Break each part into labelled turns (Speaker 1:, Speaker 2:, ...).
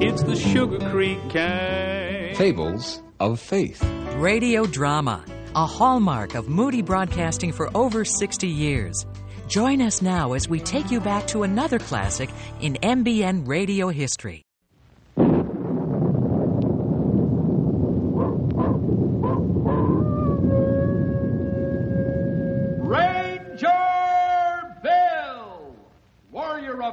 Speaker 1: It's the Sugar Creek Gang.
Speaker 2: Fables of Faith.
Speaker 3: Radio drama, a hallmark of Moody Broadcasting for over 60 years. Join us now as we take you back to another classic in MBN radio history.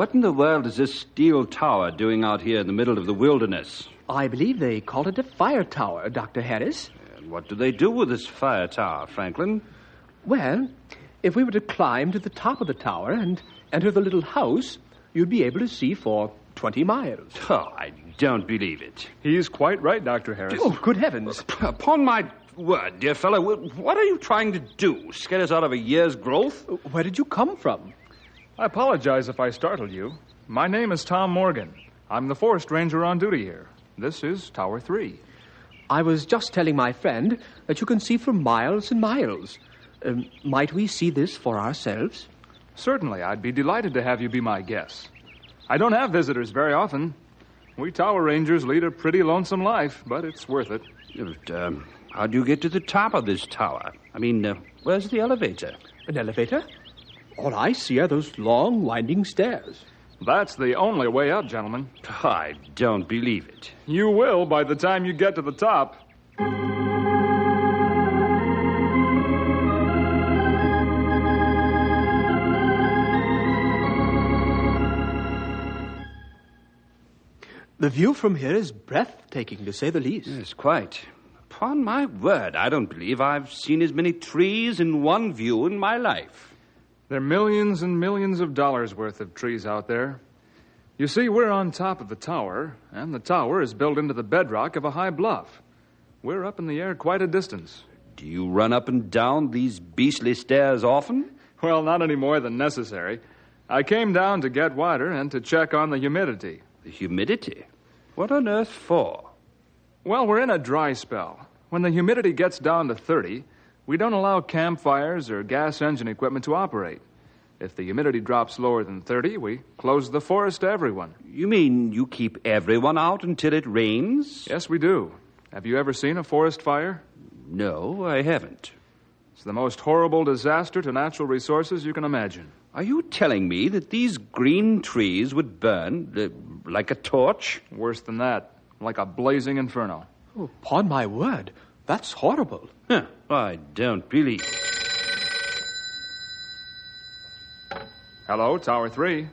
Speaker 4: What in the world is this steel tower doing out here in the middle of the wilderness?
Speaker 5: I believe they call it a fire tower, Dr. Harris.
Speaker 4: And what do they do with this fire tower, Franklin?
Speaker 5: Well, if we were to climb to the top of the tower and enter the little house, you'd be able to see for 20 miles.
Speaker 4: Oh, I don't believe it.
Speaker 1: He's quite right, Dr. Harris.
Speaker 5: Oh, good heavens.
Speaker 4: Upon my word, dear fellow, what are you trying to do? Scare us out of a year's growth?
Speaker 5: Where did you come from?
Speaker 1: I apologize if I startled you. My name is Tom Morgan. I'm the forest ranger on duty here. This is Tower 3.
Speaker 5: I was just telling my friend that you can see for miles and miles. Um, might we see this for ourselves?
Speaker 1: Certainly, I'd be delighted to have you be my guest. I don't have visitors very often. We Tower Rangers lead a pretty lonesome life, but it's worth it.
Speaker 4: But, um, how do you get to the top of this tower? I mean, uh, where's the elevator?
Speaker 5: An elevator? All I see are those long, winding stairs.
Speaker 1: That's the only way up, gentlemen.
Speaker 4: I don't believe it.
Speaker 1: You will by the time you get to the top.
Speaker 5: The view from here is breathtaking, to say the least.
Speaker 4: Yes, quite. Upon my word, I don't believe I've seen as many trees in one view in my life.
Speaker 1: There are millions and millions of dollars worth of trees out there. You see, we're on top of the tower, and the tower is built into the bedrock of a high bluff. We're up in the air quite a distance.
Speaker 4: Do you run up and down these beastly stairs often?
Speaker 1: Well, not any more than necessary. I came down to get water and to check on the humidity.
Speaker 4: The humidity? What on earth for?
Speaker 1: Well, we're in a dry spell. When the humidity gets down to 30, we don't allow campfires or gas engine equipment to operate. If the humidity drops lower than 30, we close the forest to everyone.
Speaker 4: You mean you keep everyone out until it rains?
Speaker 1: Yes, we do. Have you ever seen a forest fire?
Speaker 4: No, I haven't.
Speaker 1: It's the most horrible disaster to natural resources you can imagine.
Speaker 4: Are you telling me that these green trees would burn uh, like a torch?
Speaker 1: Worse than that, like a blazing inferno.
Speaker 5: Oh, upon my word, that's horrible.
Speaker 4: Huh, I don't believe.
Speaker 1: Hello, Tower 3.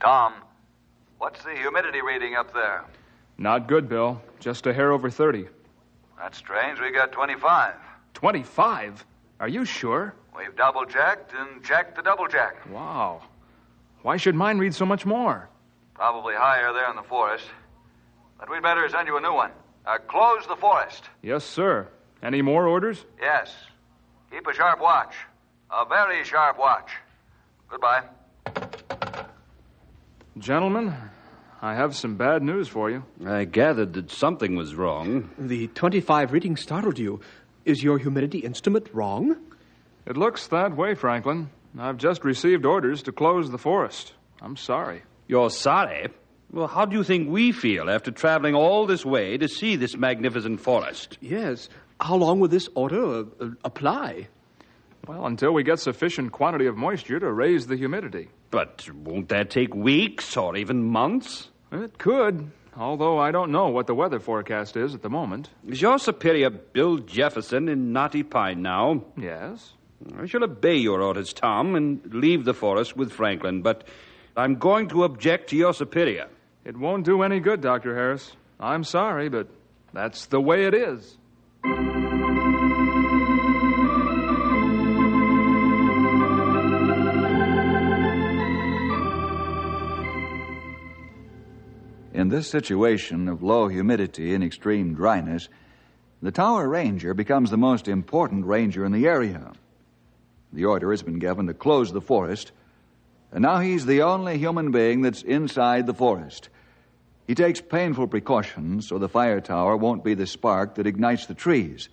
Speaker 6: Tom, what's the humidity reading up there?
Speaker 1: Not good, Bill. Just a hair over 30.
Speaker 6: That's strange. We got 25.
Speaker 1: 25? Are you sure?
Speaker 6: We've double checked and checked the double check.
Speaker 1: Wow. Why should mine read so much more?
Speaker 6: Probably higher there in the forest. But we'd better send you a new one. Uh, close the forest.
Speaker 1: Yes, sir. Any more orders?
Speaker 6: Yes. Keep a sharp watch. A very sharp watch. Goodbye.
Speaker 1: Gentlemen, I have some bad news for you.
Speaker 4: I gathered that something was wrong.
Speaker 5: The 25 reading startled you. Is your humidity instrument wrong?
Speaker 1: It looks that way, Franklin. I've just received orders to close the forest. I'm sorry.
Speaker 4: You're sorry? Well, how do you think we feel after traveling all this way to see this magnificent forest?
Speaker 5: Yes, How long will this order uh, uh, apply?
Speaker 1: Well, until we get sufficient quantity of moisture to raise the humidity.
Speaker 4: But won't that take weeks or even months?
Speaker 1: It could, although I don't know what the weather forecast is at the moment.
Speaker 4: Is your superior Bill Jefferson in Knotty Pine now?
Speaker 1: Yes.
Speaker 4: I shall obey your orders, Tom, and leave the forest with Franklin, but I'm going to object to your superior.
Speaker 1: It won't do any good, Dr. Harris. I'm sorry, but that's the way it is.
Speaker 2: In this situation of low humidity and extreme dryness, the Tower Ranger becomes the most important ranger in the area. The order has been given to close the forest, and now he's the only human being that's inside the forest. He takes painful precautions so the fire tower won't be the spark that ignites the trees.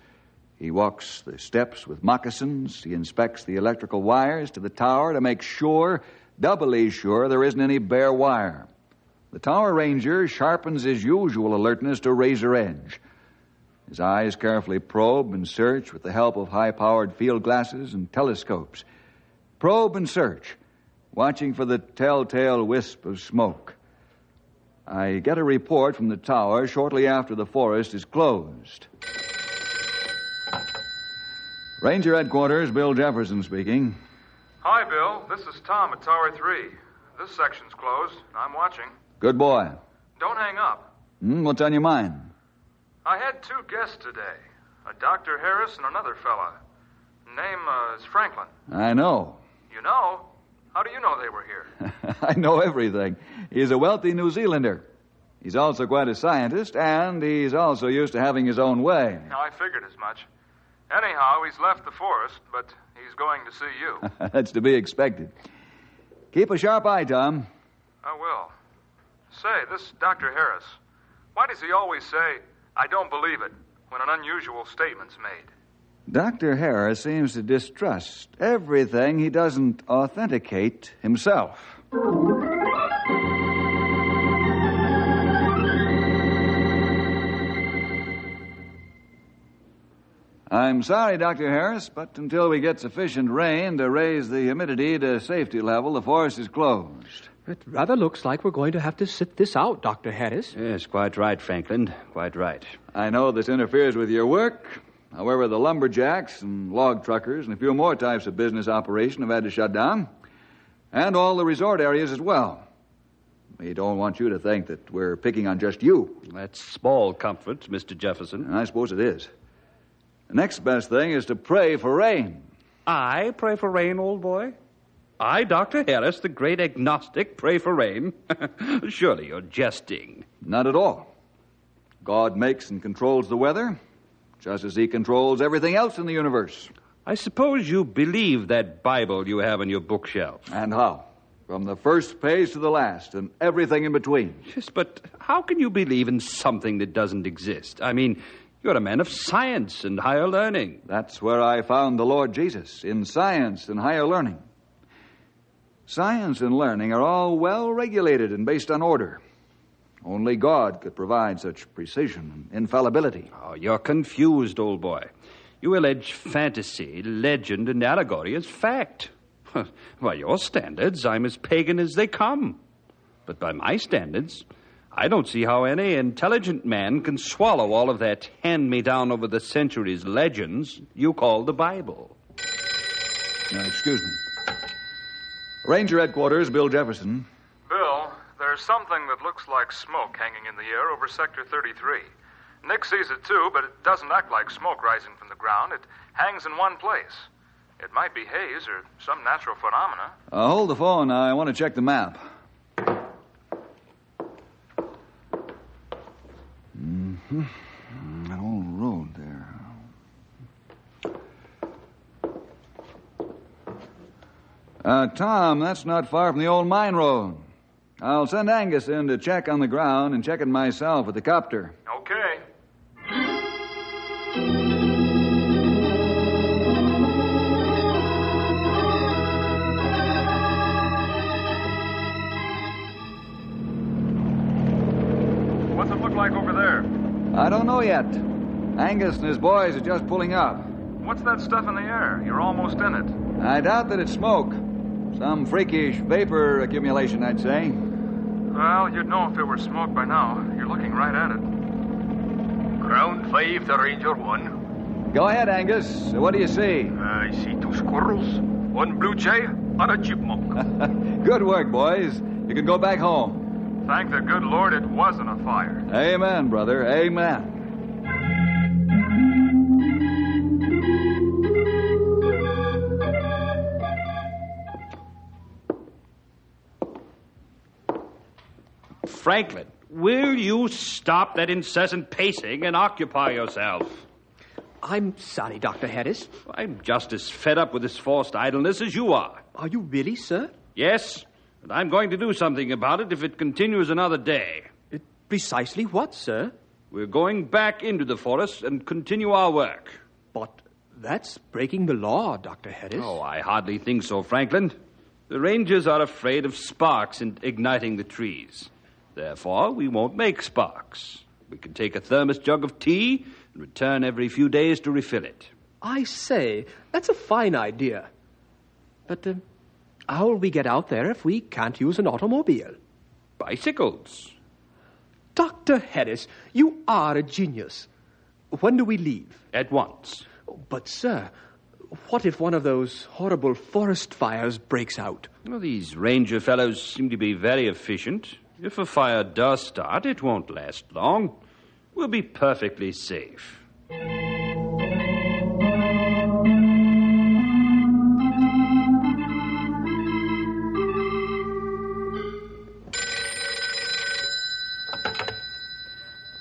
Speaker 2: He walks the steps with moccasins. He inspects the electrical wires to the tower to make sure, doubly sure, there isn't any bare wire. The Tower Ranger sharpens his usual alertness to razor edge. His eyes carefully probe and search with the help of high powered field glasses and telescopes. Probe and search, watching for the telltale wisp of smoke. I get a report from the tower shortly after the forest is closed. Ranger Headquarters, Bill Jefferson speaking.
Speaker 1: Hi, Bill. This is Tom at Tower 3. This section's closed. I'm watching.
Speaker 2: Good boy.
Speaker 1: Don't hang up.
Speaker 2: Hmm, what's on your mind?
Speaker 1: I had two guests today a Dr. Harris and another fella. Name uh, is Franklin.
Speaker 2: I know.
Speaker 1: You know? How do you know they were here?
Speaker 2: I know everything. He's a wealthy New Zealander. He's also quite a scientist, and he's also used to having his own way.
Speaker 1: I figured as much. Anyhow, he's left the forest, but he's going to see you.
Speaker 2: That's to be expected. Keep a sharp eye, Tom.
Speaker 1: I will. Say, this Dr. Harris, why does he always say, I don't believe it, when an unusual statement's made?
Speaker 2: Dr. Harris seems to distrust everything he doesn't authenticate himself. I'm sorry, Dr. Harris, but until we get sufficient rain to raise the humidity to safety level, the forest is closed.
Speaker 5: It rather looks like we're going to have to sit this out, Dr. Harris.
Speaker 4: Yes, quite right, Franklin. Quite right.
Speaker 2: I know this interferes with your work. However, the lumberjacks and log truckers and a few more types of business operation have had to shut down, and all the resort areas as well. We don't want you to think that we're picking on just you.
Speaker 4: That's small comfort, Mr. Jefferson.
Speaker 2: And I suppose it is. The next best thing is to pray for rain.
Speaker 4: I pray for rain, old boy? I, Dr. Harris, the great agnostic, pray for rain? Surely you're jesting.
Speaker 2: Not at all. God makes and controls the weather, just as He controls everything else in the universe.
Speaker 4: I suppose you believe that Bible you have on your bookshelf.
Speaker 2: And how? From the first page to the last, and everything in between.
Speaker 4: Yes, but how can you believe in something that doesn't exist? I mean, you're a man of science and higher learning.
Speaker 2: That's where I found the Lord Jesus, in science and higher learning. Science and learning are all well regulated and based on order. Only God could provide such precision and infallibility.
Speaker 4: Oh, you're confused, old boy. You allege fantasy, legend, and allegory as fact. by your standards, I'm as pagan as they come. But by my standards, I don't see how any intelligent man can swallow all of that hand me down over the centuries legends you call the Bible.
Speaker 2: Now, excuse me. Ranger Headquarters, Bill Jefferson.
Speaker 1: There's something that looks like smoke hanging in the air over Sector 33. Nick sees it too, but it doesn't act like smoke rising from the ground. It hangs in one place. It might be haze or some natural phenomena.
Speaker 2: Uh, hold the phone. I want to check the map. Mm-hmm. That old road there. Uh, Tom, that's not far from the old mine road. I'll send Angus in to check on the ground and check it myself with the copter.
Speaker 1: Okay. What's it look like over there?
Speaker 2: I don't know yet. Angus and his boys are just pulling up.
Speaker 1: What's that stuff in the air? You're almost in it.
Speaker 2: I doubt that it's smoke. Some freakish vapor accumulation, I'd say.
Speaker 1: Well, you'd know if it were smoke by now. You're looking right at it.
Speaker 7: Ground 5 to Ranger 1.
Speaker 2: Go ahead, Angus. What do you see?
Speaker 7: I see two squirrels, one blue jay, and a chipmunk.
Speaker 2: Good work, boys. You can go back home.
Speaker 1: Thank the good Lord it wasn't a fire.
Speaker 2: Amen, brother. Amen.
Speaker 4: Franklin, will you stop that incessant pacing and occupy yourself?
Speaker 5: I'm sorry, Dr. Harris.
Speaker 4: I'm just as fed up with this forced idleness as you are.
Speaker 5: Are you really, sir?
Speaker 4: Yes, and I'm going to do something about it if it continues another day.
Speaker 5: Uh, precisely what, sir?
Speaker 4: We're going back into the forest and continue our work.
Speaker 5: But that's breaking the law, Dr. Harris.
Speaker 4: Oh, I hardly think so, Franklin. The rangers are afraid of sparks in igniting the trees. Therefore, we won't make sparks. We can take a thermos jug of tea and return every few days to refill it.
Speaker 5: I say, that's a fine idea. But uh, how'll we get out there if we can't use an automobile?
Speaker 4: Bicycles.
Speaker 5: Dr. Harris, you are a genius. When do we leave?
Speaker 4: At once.
Speaker 5: But, sir, what if one of those horrible forest fires breaks out?
Speaker 4: Well, these ranger fellows seem to be very efficient. If a fire does start, it won't last long. We'll be perfectly safe.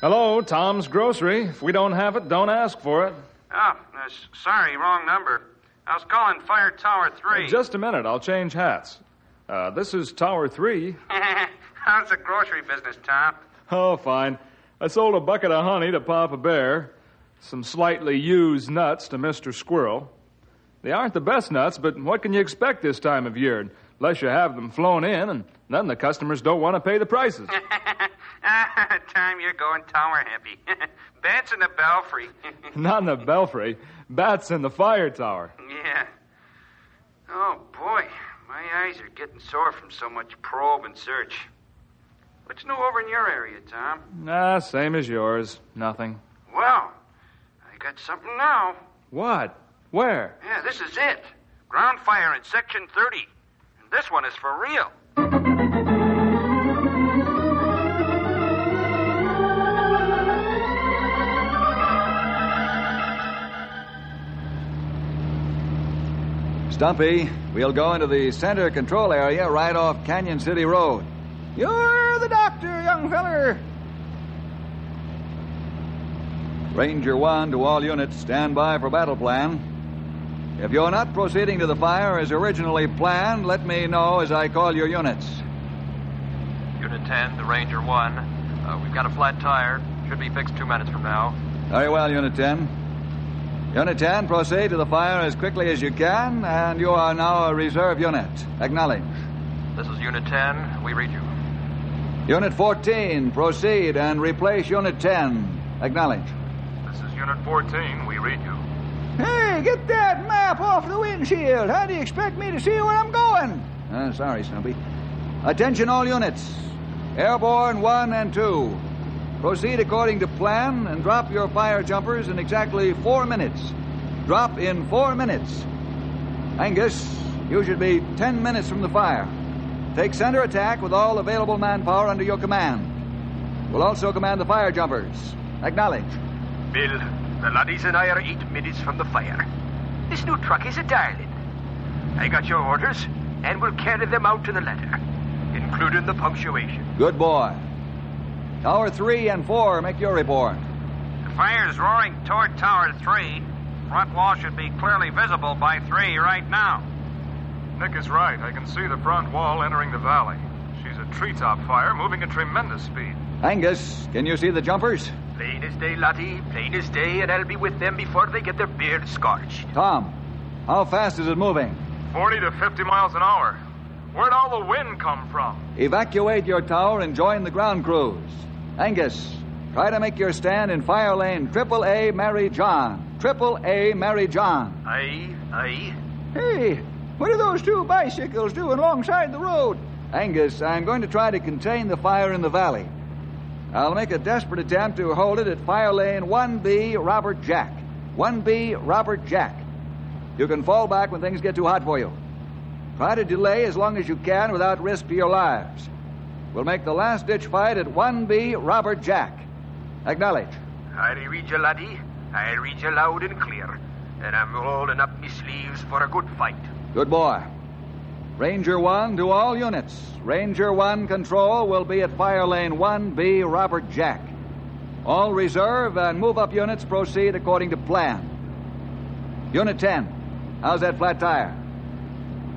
Speaker 1: Hello, Tom's Grocery. If we don't have it, don't ask for it.
Speaker 8: Oh, uh, sorry, wrong number. I was calling Fire Tower 3.
Speaker 1: Just a minute, I'll change hats. Uh, this is Tower 3.
Speaker 8: How's the grocery business, Tom?
Speaker 1: Oh, fine. I sold a bucket of honey to Papa Bear, some slightly used nuts to Mr. Squirrel. They aren't the best nuts, but what can you expect this time of year? Unless you have them flown in, and then the customers don't want to pay the prices.
Speaker 8: Tom, you're going tower happy. Bats in the belfry.
Speaker 1: Not in the belfry, bats in the fire tower.
Speaker 8: yeah. Oh, boy. My eyes are getting sore from so much probe and search. What's new over in your area, Tom?
Speaker 1: Nah, same as yours. Nothing.
Speaker 8: Well, I got something now.
Speaker 1: What? Where?
Speaker 8: Yeah, this is it. Ground fire in Section 30. And this one is for real.
Speaker 2: Stumpy, we'll go into the center control area right off Canyon City Road. You're the doctor, young feller. Ranger 1 to all units, stand by for battle plan. If you're not proceeding to the fire as originally planned, let me know as I call your units.
Speaker 9: Unit 10 to Ranger 1. Uh, we've got a flat tire. Should be fixed two minutes from now.
Speaker 2: Very well, Unit 10. Unit 10, proceed to the fire as quickly as you can, and you are now a reserve unit. Acknowledge.
Speaker 9: This is Unit 10. We read you.
Speaker 2: Unit 14, proceed and replace Unit 10. Acknowledge.
Speaker 1: This is Unit 14. We read you.
Speaker 2: Hey, get that map off the windshield. How do you expect me to see where I'm going? Uh, sorry, Stumpy. Attention, all units. Airborne 1 and 2. Proceed according to plan and drop your fire jumpers in exactly four minutes. Drop in four minutes. Angus, you should be ten minutes from the fire. Take center attack with all available manpower under your command. We'll also command the fire jumpers. Acknowledge.
Speaker 7: Bill, the laddies and I are eight minutes from the fire. This new truck is a darling. I got your orders, and we'll carry them out to the letter, including the punctuation.
Speaker 2: Good boy. Tower 3 and 4, make your report.
Speaker 8: The fire's roaring toward Tower 3. Front wall should be clearly visible by 3 right now.
Speaker 1: Nick is right. I can see the front wall entering the valley. She's a treetop fire moving at tremendous speed.
Speaker 2: Angus, can you see the jumpers?
Speaker 7: Plain as day, laddie, plain as day, and I'll be with them before they get their beards scorched.
Speaker 2: Tom, how fast is it moving?
Speaker 1: 40 to 50 miles an hour. Where'd all the wind come from?
Speaker 2: Evacuate your tower and join the ground crews. Angus, try to make your stand in fire lane triple A Mary John. Triple A Mary John.
Speaker 7: Aye, aye.
Speaker 2: Hey, what are those two bicycles doing alongside the road? Angus, I'm going to try to contain the fire in the valley. I'll make a desperate attempt to hold it at fire lane 1B Robert Jack. 1B Robert Jack. You can fall back when things get too hot for you. Try to delay as long as you can without risk to your lives. We'll make the last ditch fight at 1B Robert Jack. Acknowledge.
Speaker 7: I read you, laddie. I read you loud and clear. And I'm rolling up my sleeves for a good fight.
Speaker 2: Good boy. Ranger 1 to all units. Ranger 1 control will be at fire lane 1B Robert Jack. All reserve and move up units proceed according to plan. Unit 10, how's that flat tire?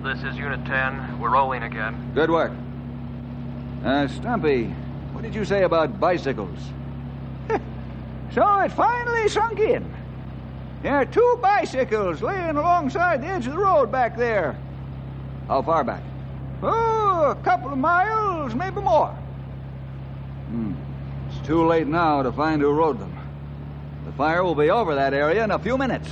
Speaker 9: This is Unit 10. We're rolling again.
Speaker 2: Good work. Uh, Stumpy, what did you say about bicycles?
Speaker 10: So it finally sunk in. There are two bicycles laying alongside the edge of the road back there.
Speaker 2: How far back?
Speaker 10: Oh, a couple of miles, maybe more.
Speaker 2: Hmm. It's too late now to find who rode them. The fire will be over that area in a few minutes.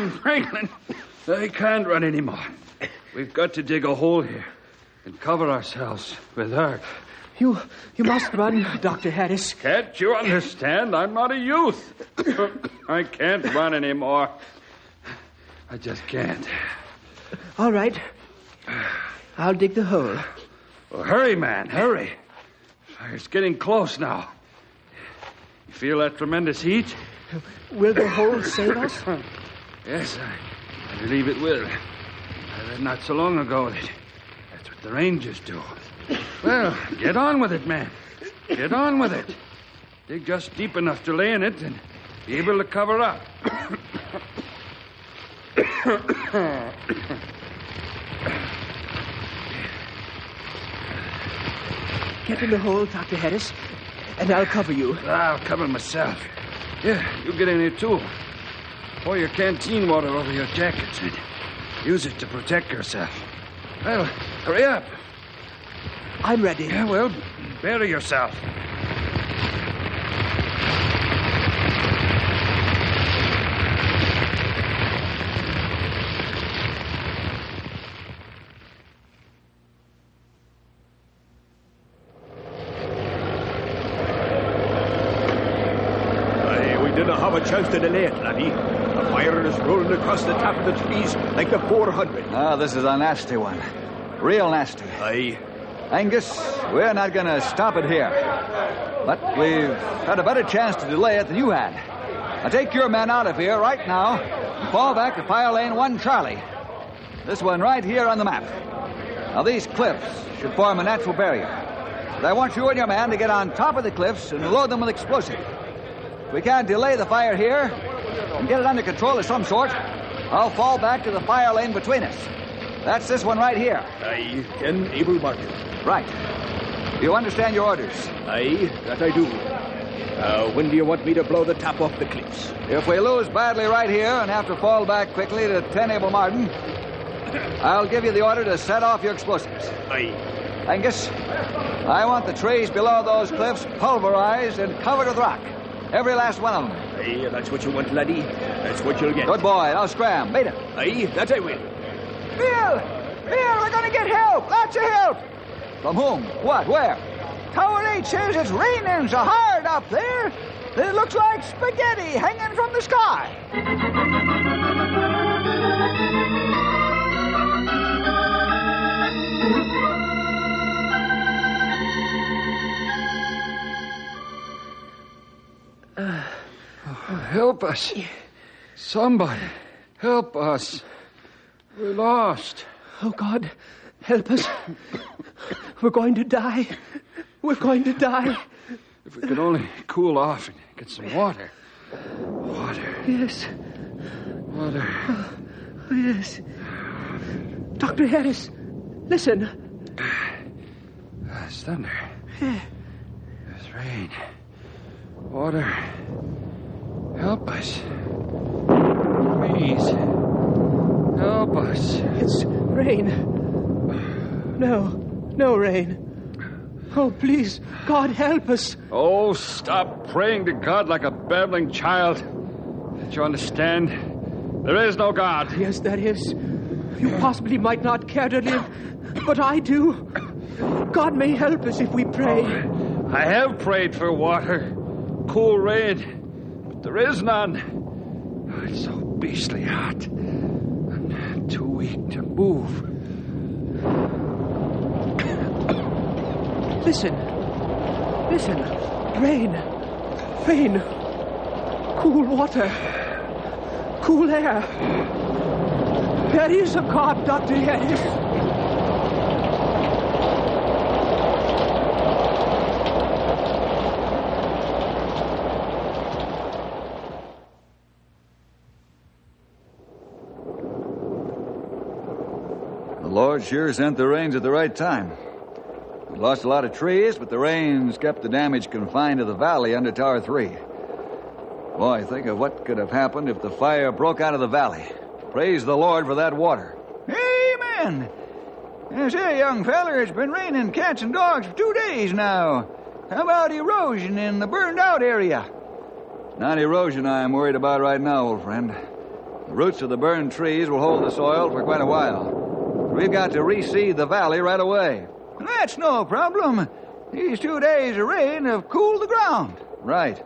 Speaker 4: Franklin, I can't run anymore. We've got to dig a hole here and cover ourselves with earth.
Speaker 5: You you must run, Dr. Harris.
Speaker 4: Can't you understand? I'm not a youth. I can't run anymore. I just can't.
Speaker 5: All right. I'll dig the hole.
Speaker 4: Well, hurry, man, hurry. It's getting close now. You feel that tremendous heat?
Speaker 5: Will the hole save us?
Speaker 4: Yes, I, I believe it will. I read not so long ago that that's what the Rangers do. Well, get on with it, man. Get on with it. Dig just deep enough to lay in it and be able to cover up.
Speaker 5: Get in the hole, Dr. Harris, and I'll cover you.
Speaker 4: I'll cover myself. Yeah, you get in here too. Pour your canteen water over your jackets and use it to protect yourself. Well, hurry up.
Speaker 5: I'm ready.
Speaker 4: Yeah, well, bury yourself.
Speaker 7: Aye, we didn't have a chance to delay it, laddie. Rolling across the top of the trees like the 400.
Speaker 2: Ah, this is a nasty one. Real nasty.
Speaker 7: Aye.
Speaker 2: Angus, we're not going to stop it here. But we've had a better chance to delay it than you had. Now take your men out of here right now and fall back to fire lane 1 Charlie. This one right here on the map. Now, these cliffs should form a natural barrier. But I want you and your men to get on top of the cliffs and load them with explosive. If we can't delay the fire here and get it under control of some sort, I'll fall back to the fire lane between us. That's this one right here.
Speaker 7: Aye, 10 Abel Martin.
Speaker 2: Right. You understand your orders?
Speaker 7: Aye, that I do. Uh, when do you want me to blow the top off the cliffs?
Speaker 2: If we lose badly right here and have to fall back quickly to 10 Abel Martin, I'll give you the order to set off your explosives.
Speaker 7: Aye.
Speaker 2: Angus, I want the trees below those cliffs pulverized and covered with rock. Every last one of them.
Speaker 7: Aye, that's what you want, laddie. That's what you'll get.
Speaker 2: Good boy. Now scram. Beat it.
Speaker 7: Aye, that I will.
Speaker 10: Bill! Bill, we're going to get help! Lots of help!
Speaker 2: From whom? What? Where?
Speaker 10: Tower 8 says it's raining so hard up there that it looks like spaghetti hanging from the sky.
Speaker 4: Help us. Somebody, help us. We're lost.
Speaker 5: Oh, God, help us. We're going to die. We're going to die.
Speaker 4: If we could only cool off and get some water. Water,
Speaker 5: Yes.
Speaker 4: water.
Speaker 5: Oh, yes. Dr. Harris, listen.
Speaker 4: Uh, it's thunder.
Speaker 5: Yeah.
Speaker 4: It's rain. Water, help us. Please, help us.
Speaker 5: It's rain. No, no rain. Oh, please, God help us.
Speaker 11: Oh, stop praying to God like a babbling child. Don't you understand? There is no God.
Speaker 5: Yes, there is. You possibly might not care to live, but I do. God may help us if we pray.
Speaker 11: Oh, I have prayed for water, cool rain, but there is none. It's so beastly hot. I'm too weak to move.
Speaker 5: Listen. Listen. Rain. Rain. Cool water. Cool air. There is a God, Dr. Harris.
Speaker 2: The Lord sure sent the rains at the right time. We lost a lot of trees, but the rains kept the damage confined to the valley under Tower 3. Boy, think of what could have happened if the fire broke out of the valley. Praise the Lord for that water.
Speaker 12: Amen. I say, young feller, it's been raining cats and dogs for two days now. How about erosion in the burned out area?
Speaker 2: Not erosion I'm worried about right now, old friend. The roots of the burned trees will hold the soil for quite a while. We've got to reseed the valley right away.
Speaker 12: That's no problem. These two days of rain have cooled the ground.
Speaker 2: Right.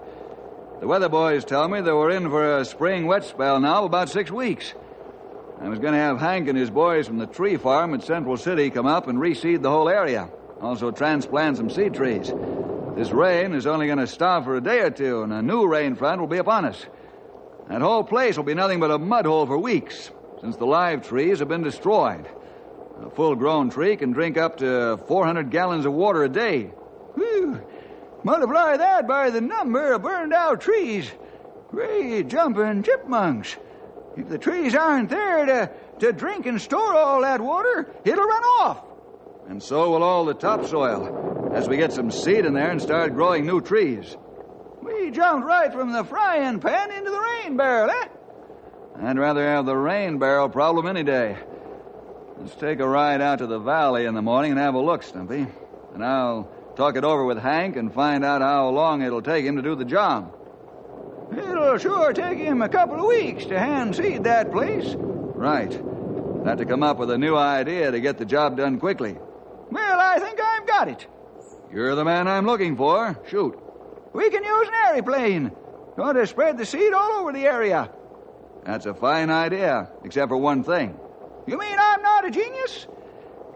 Speaker 2: The weather boys tell me that we're in for a spring wet spell now, about six weeks. I was going to have Hank and his boys from the tree farm at Central City come up and reseed the whole area. Also transplant some seed trees. This rain is only going to stop for a day or two, and a new rain front will be upon us. That whole place will be nothing but a mud hole for weeks, since the live trees have been destroyed. A full grown tree can drink up to 400 gallons of water a day.
Speaker 12: Whew. Multiply that by the number of burned out trees. Great jumping chipmunks. If the trees aren't there to, to drink and store all that water, it'll run off.
Speaker 2: And so will all the topsoil, as we get some seed in there and start growing new trees.
Speaker 12: We jumped right from the frying pan into the rain barrel, eh?
Speaker 2: I'd rather have the rain barrel problem any day. Let's take a ride out to the valley in the morning and have a look, Stumpy. And I'll talk it over with Hank and find out how long it'll take him to do the job.
Speaker 12: It'll sure take him a couple of weeks to hand seed that place.
Speaker 2: Right. Have to come up with a new idea to get the job done quickly.
Speaker 12: Well, I think I've got it.
Speaker 2: You're the man I'm looking for. Shoot.
Speaker 12: We can use an aeroplane. Going to spread the seed all over the area.
Speaker 2: That's a fine idea, except for one thing.
Speaker 12: You mean I'm not a genius?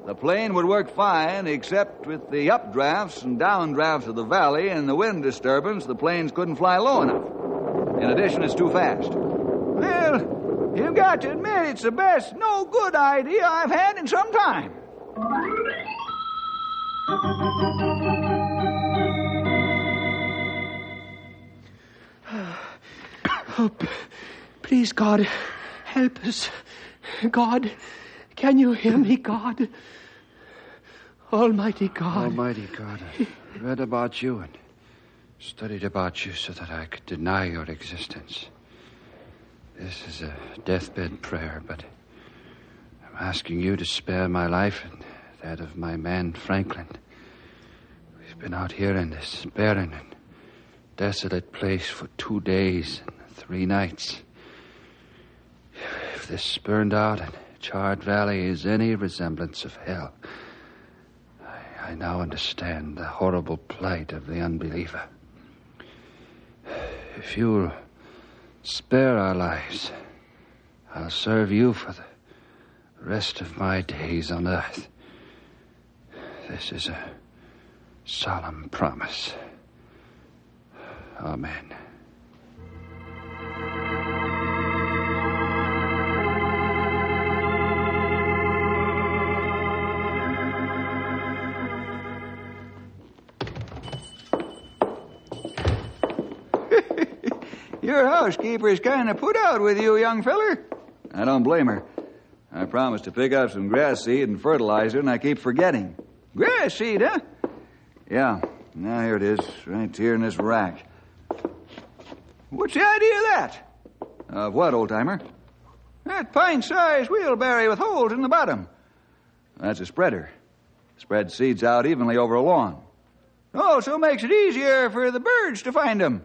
Speaker 2: The plane would work fine, except with the updrafts and downdrafts of the valley and the wind disturbance, the planes couldn't fly low enough. In addition, it's too fast.
Speaker 12: Well, you've got to admit it's the best no good idea I've had in some time.
Speaker 5: Oh, please, God, help us. God, can you hear me, God? Almighty God.
Speaker 4: Almighty God, I read about you and studied about you so that I could deny your existence. This is a deathbed prayer, but I'm asking you to spare my life and that of my man Franklin. We've been out here in this barren and desolate place for two days and three nights. This burned out and charred valley is any resemblance of hell, I, I now understand the horrible plight of the unbeliever. If you'll spare our lives, I'll serve you for the rest of my days on earth. This is a solemn promise. Amen.
Speaker 12: Your housekeeper's kind of put out with you, young feller.
Speaker 2: I don't blame her. I promised to pick up some grass seed and fertilizer, and I keep forgetting.
Speaker 12: Grass seed, huh?
Speaker 2: Yeah. Now, here it is, right here in this rack.
Speaker 10: What's the idea of that?
Speaker 2: Of what, old timer?
Speaker 10: That pint sized wheelbarrow with holes in the bottom.
Speaker 2: That's a spreader. Spreads seeds out evenly over a lawn.
Speaker 10: Also makes it easier for the birds to find them.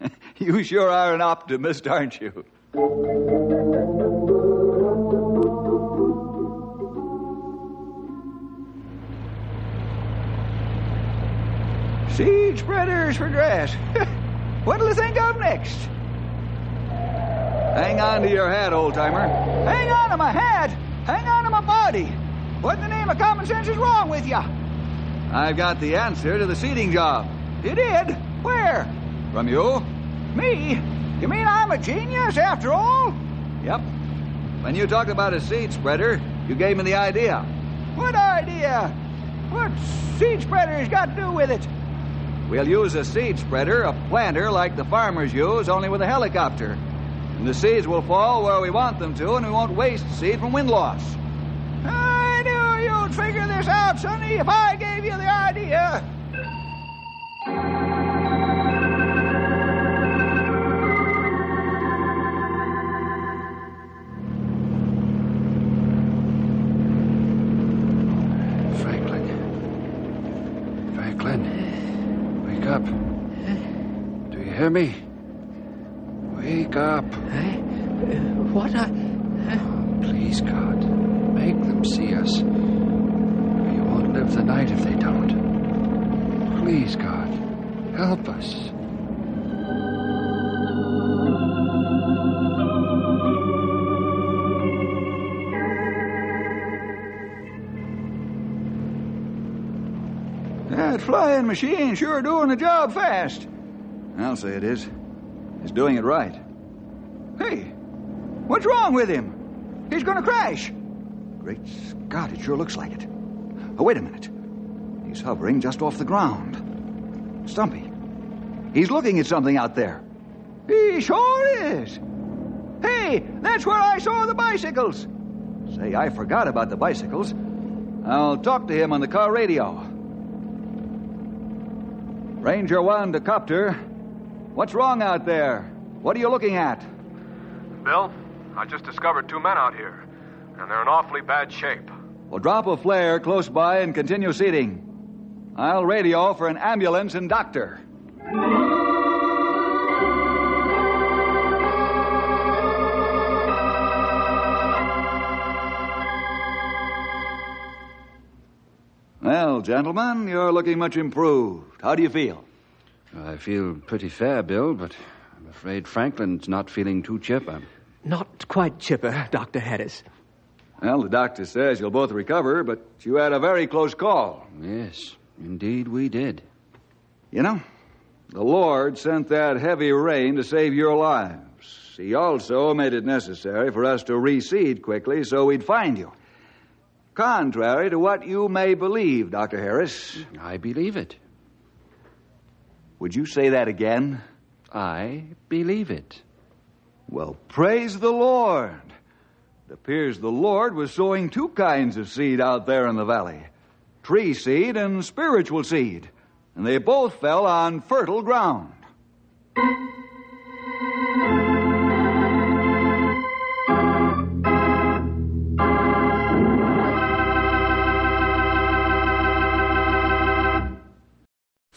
Speaker 2: you sure are an optimist, aren't you?
Speaker 10: Seed spreaders for grass. What'll you think of next?
Speaker 2: Hang on to your hat, old timer.
Speaker 10: Hang on to my hat. Hang on to my body. What in the name of common sense is wrong with you?
Speaker 2: I've got the answer to the seeding job.
Speaker 10: You did? Where?
Speaker 2: From you?
Speaker 10: Me? You mean I'm a genius after all?
Speaker 2: Yep. When you talked about a seed spreader, you gave me the idea.
Speaker 10: What idea? What seed spreader's got to do with it?
Speaker 2: We'll use a seed spreader, a planter like the farmers use, only with a helicopter. And the seeds will fall where we want them to, and we won't waste seed from wind loss.
Speaker 10: I knew you'd figure this out, Sonny, if I gave you the idea.
Speaker 8: Do you hear me? Wake up. Eh?
Speaker 5: Uh, what? I... Eh?
Speaker 8: Please, God. Make them see us. We won't live the night if they don't. Please, God. Help us.
Speaker 10: That flying machine sure doing the job fast.
Speaker 2: I'll say it is. He's doing it right.
Speaker 10: Hey, what's wrong with him? He's going to crash.
Speaker 2: Great Scott, it sure looks like it. Oh, wait a minute. He's hovering just off the ground. Stumpy. He's looking at something out there.
Speaker 10: He sure is. Hey, that's where I saw the bicycles.
Speaker 2: Say, I forgot about the bicycles. I'll talk to him on the car radio. Ranger 1 to Copter. What's wrong out there? What are you looking at?
Speaker 9: Bill, I just discovered two men out here, and they're in awfully bad shape.
Speaker 2: Well, drop a flare close by and continue seeding. I'll radio for an ambulance and doctor. Well, gentlemen, you're looking much improved. How do you feel?
Speaker 4: I feel pretty fair, Bill, but I'm afraid Franklin's not feeling too chipper.
Speaker 5: Not quite chipper, Dr. Harris.
Speaker 2: Well, the doctor says you'll both recover, but you had a very close call.
Speaker 4: Yes, indeed we did.
Speaker 2: You know, the Lord sent that heavy rain to save your lives. He also made it necessary for us to reseed quickly so we'd find you. Contrary to what you may believe, Dr. Harris.
Speaker 4: I believe it.
Speaker 2: Would you say that again?
Speaker 4: I believe it.
Speaker 2: Well, praise the Lord. It appears the Lord was sowing two kinds of seed out there in the valley tree seed and spiritual seed, and they both fell on fertile ground.